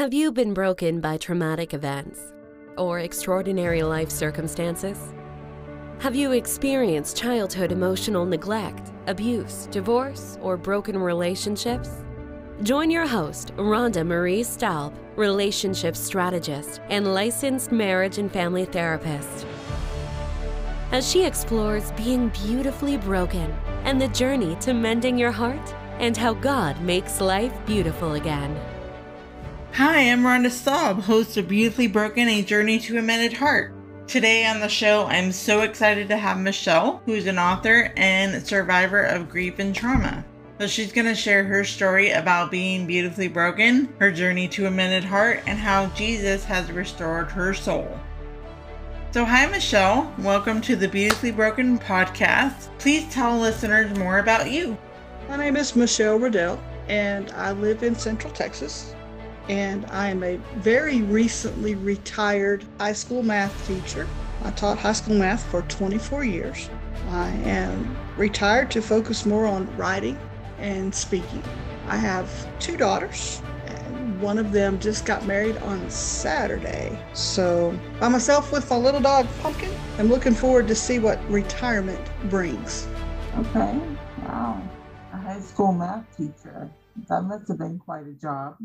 Have you been broken by traumatic events or extraordinary life circumstances? Have you experienced childhood emotional neglect, abuse, divorce, or broken relationships? Join your host, Rhonda Marie Stalb, relationship strategist and licensed marriage and family therapist, as she explores being beautifully broken and the journey to mending your heart and how God makes life beautiful again. Hi, I'm Rhonda Stalb, host of Beautifully Broken A Journey to a Mended Heart. Today on the show, I'm so excited to have Michelle, who's an author and survivor of grief and trauma. So she's going to share her story about being beautifully broken, her journey to a mended heart, and how Jesus has restored her soul. So, hi, Michelle. Welcome to the Beautifully Broken podcast. Please tell listeners more about you. My name is Michelle Ruddell, and I live in Central Texas and I am a very recently retired high school math teacher. I taught high school math for 24 years. I am retired to focus more on writing and speaking. I have two daughters. And one of them just got married on Saturday. So, by myself with my little dog Pumpkin, I'm looking forward to see what retirement brings. Okay. Wow. A high school math teacher. That must have been quite a job.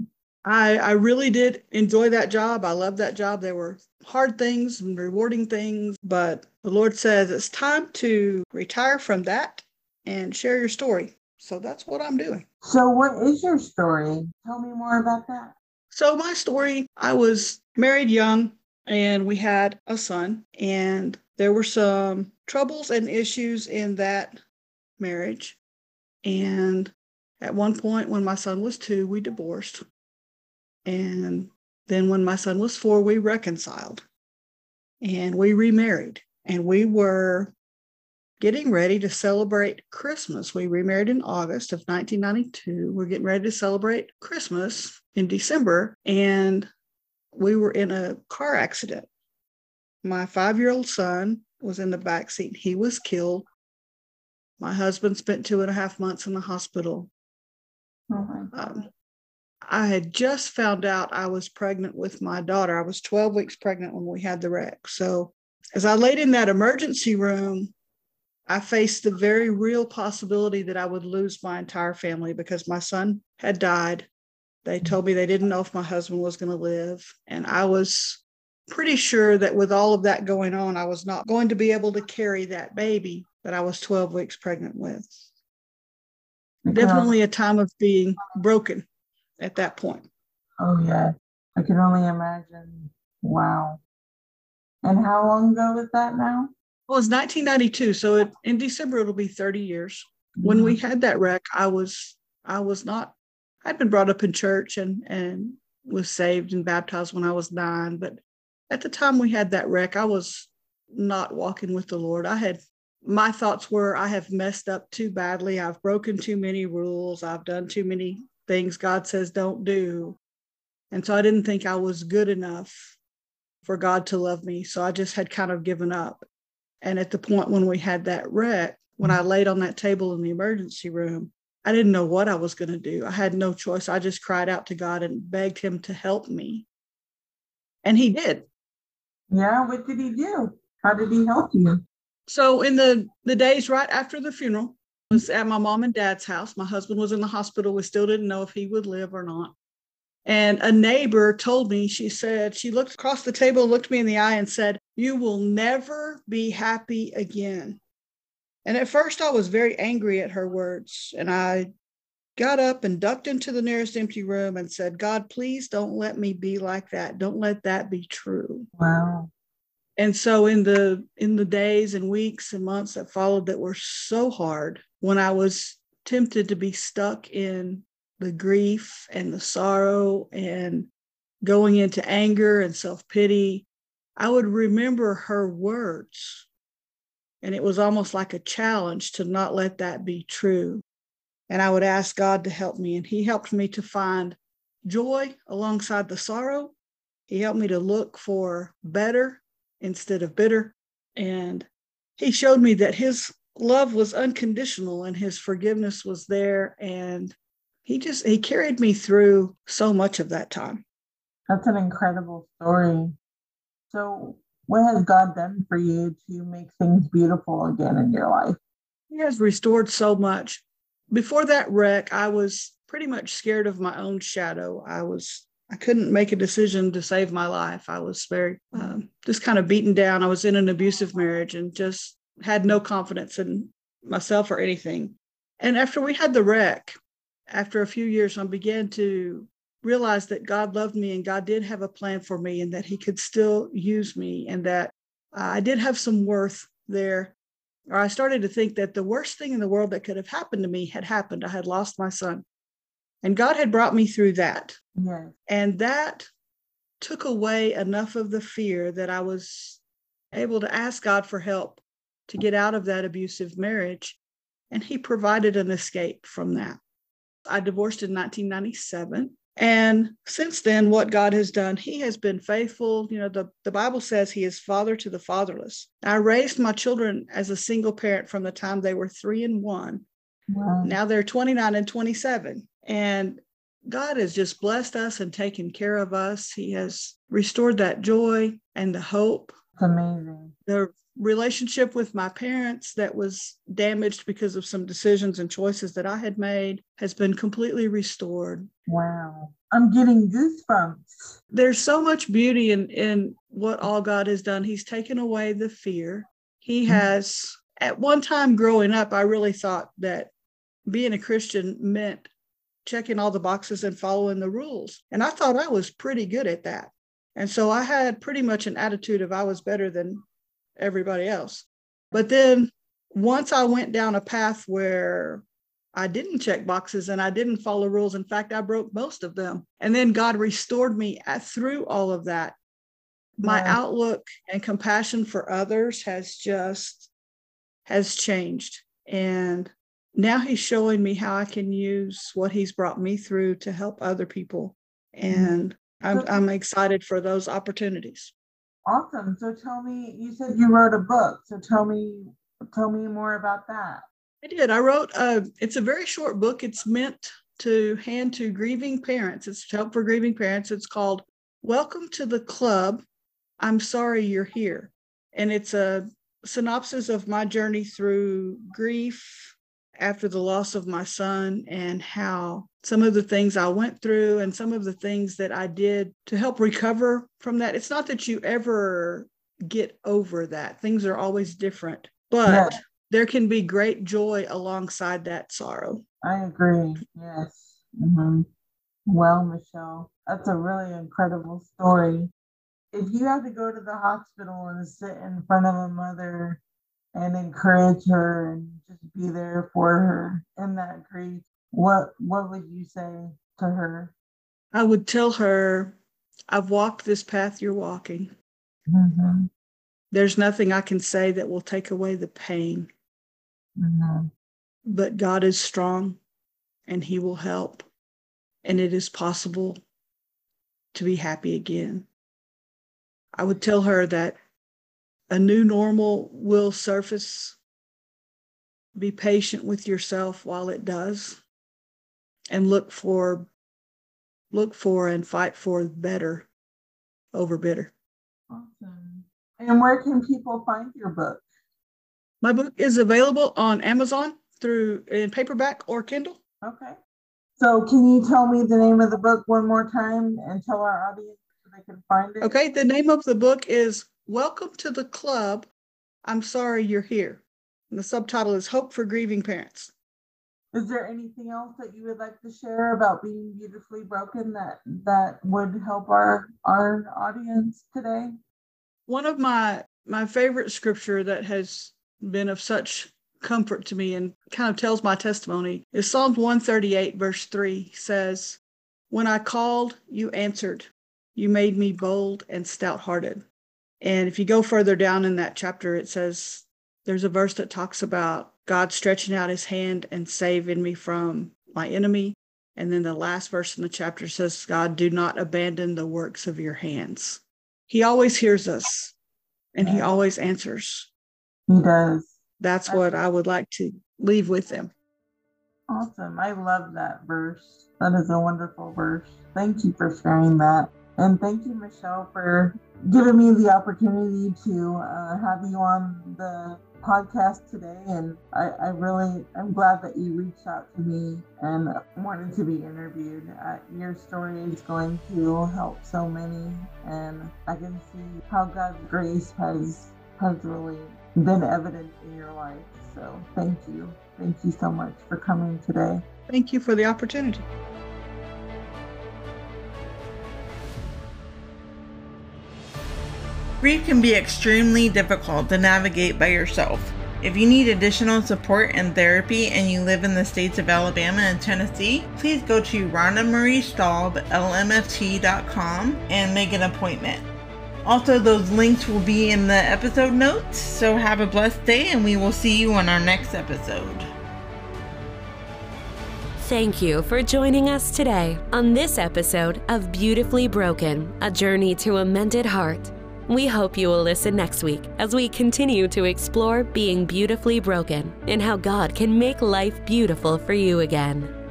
I, I really did enjoy that job. I loved that job. There were hard things and rewarding things, but the Lord says it's time to retire from that and share your story. So that's what I'm doing. So, what is your story? Tell me more about that. So, my story I was married young and we had a son, and there were some troubles and issues in that marriage. And at one point, when my son was two, we divorced. And then when my son was four, we reconciled and we remarried. And we were getting ready to celebrate Christmas. We remarried in August of 1992. We're getting ready to celebrate Christmas in December. And we were in a car accident. My five year old son was in the back seat. He was killed. My husband spent two and a half months in the hospital. Oh um, I had just found out I was pregnant with my daughter. I was 12 weeks pregnant when we had the wreck. So, as I laid in that emergency room, I faced the very real possibility that I would lose my entire family because my son had died. They told me they didn't know if my husband was going to live. And I was pretty sure that with all of that going on, I was not going to be able to carry that baby that I was 12 weeks pregnant with. Definitely a time of being broken at that point. Oh, yeah. I can only imagine. Wow. And how long ago was that now? Well, it's 1992. So it, in December, it'll be 30 years. Mm-hmm. When we mm-hmm. had that wreck, I was, I was not, I'd been brought up in church and, and was saved and baptized when I was nine. But at the time we had that wreck, I was not walking with the Lord. I had, my thoughts were, I have messed up too badly. I've broken too many rules. I've done too many things God says don't do. And so I didn't think I was good enough for God to love me. So I just had kind of given up. And at the point when we had that wreck, when I laid on that table in the emergency room, I didn't know what I was going to do. I had no choice. I just cried out to God and begged Him to help me. And He did. Yeah. What did He do? How did He help you? So, in the, the days right after the funeral, was at my mom and dad's house. My husband was in the hospital. We still didn't know if he would live or not. And a neighbor told me, she said, she looked across the table, looked me in the eye, and said, You will never be happy again. And at first, I was very angry at her words. And I got up and ducked into the nearest empty room and said, God, please don't let me be like that. Don't let that be true. Wow and so in the in the days and weeks and months that followed that were so hard when i was tempted to be stuck in the grief and the sorrow and going into anger and self-pity i would remember her words. And it was almost like a challenge to not let that be true. And i would ask god to help me. And he helped me to find joy alongside the sorrow. He helped me to look for better instead of bitter. And he showed me that his love was unconditional and his forgiveness was there. And he just, he carried me through so much of that time. That's an incredible story. So, what has God done for you to make things beautiful again in your life? He has restored so much. Before that wreck, I was pretty much scared of my own shadow. I was I couldn't make a decision to save my life. I was very um, just kind of beaten down. I was in an abusive marriage and just had no confidence in myself or anything. And after we had the wreck, after a few years, I began to realize that God loved me and God did have a plan for me and that He could still use me and that I did have some worth there. Or I started to think that the worst thing in the world that could have happened to me had happened. I had lost my son. And God had brought me through that. Yes. And that took away enough of the fear that I was able to ask God for help to get out of that abusive marriage. And He provided an escape from that. I divorced in 1997. And since then, what God has done, He has been faithful. You know, the, the Bible says He is father to the fatherless. I raised my children as a single parent from the time they were three and one. Wow. Now they're 29 and 27. And God has just blessed us and taken care of us. He has restored that joy and the hope. Amazing. The relationship with my parents that was damaged because of some decisions and choices that I had made has been completely restored. Wow. I'm getting goosebumps. There's so much beauty in, in what all God has done. He's taken away the fear. He mm-hmm. has, at one time growing up, I really thought that being a Christian meant checking all the boxes and following the rules. And I thought I was pretty good at that. And so I had pretty much an attitude of I was better than everybody else. But then once I went down a path where I didn't check boxes and I didn't follow rules. In fact, I broke most of them. And then God restored me uh, through all of that. My Wow. outlook and compassion for others has just has changed. And now he's showing me how I can use what he's brought me through to help other people. Mm-hmm. And I'm, I'm excited for those opportunities. Awesome. So tell me, you said you wrote a book. So tell me, tell me more about that. I did. I wrote a, it's a very short book. It's meant to hand to grieving parents. It's help for grieving parents. It's called Welcome to the Club. I'm sorry you're here. And it's a synopsis of my journey through grief after the loss of my son and how some of the things I went through and some of the things that I did to help recover from that. It's not that you ever get over that, things are always different, but there can be great joy alongside that sorrow. I agree. Yes. hmm Well, Michelle, that's a really incredible story. If you had to go to the hospital and sit in front of a mother and encourage her and be there for her in that grief, what what would you say to her? I would tell her, I've walked this path you're walking. hmm There's nothing I can say that will take away the pain, hmm but God is strong and He will help. And it is possible to be happy again. I would tell her that a new normal will surface. Be patient with yourself while it does and look for look for and fight for better over bitter. Awesome. And where can people find your book? My book is available on Amazon through in paperback or Kindle. Okay. So can you tell me the name of the book one more time and tell our audience so they can find it? Okay, the name of the book is Welcome to the Club. I'm sorry you're here. And the subtitle is Hope for Grieving Parents. Is there anything else that you would like to share about being beautifully broken that that would help our our audience today? One of my my favorite scripture that has been of such comfort to me and kind of tells my testimony is Psalms 138 verse 3 says, "When I called, you answered. You made me bold and stout-hearted." And if you go further down in that chapter, it says there's a verse that talks about God stretching out his hand and saving me from my enemy. And then the last verse in the chapter says, God, do not abandon the works of your hands. He always hears us and he always answers. He does. That's what I would like to leave with them. Awesome. I love that verse. That is a wonderful verse. Thank you for sharing that. And thank you, Michelle, for giving me the opportunity to uh, have you on the podcast today. And I, I, really, I'm glad that you reached out to me and wanted to be interviewed. Uh, your story is going to help so many, and I can see how God's grace has has really been evident in your life. So thank you. Thank you so much for coming today. Thank you for the opportunity. Grief can be extremely difficult to navigate by yourself. If you need additional support and therapy and you live in the states of Alabama and Tennessee, please go to rhondamarieStalb.lmft.com and make an appointment. Also, those links will be in the episode notes, so have a blessed day and we will see you on our next episode. Thank you for joining us today on this episode of Beautifully Broken A Journey to a Mended Heart. We hope you will listen next week as we continue to explore being beautifully broken and how God can make life beautiful for you again.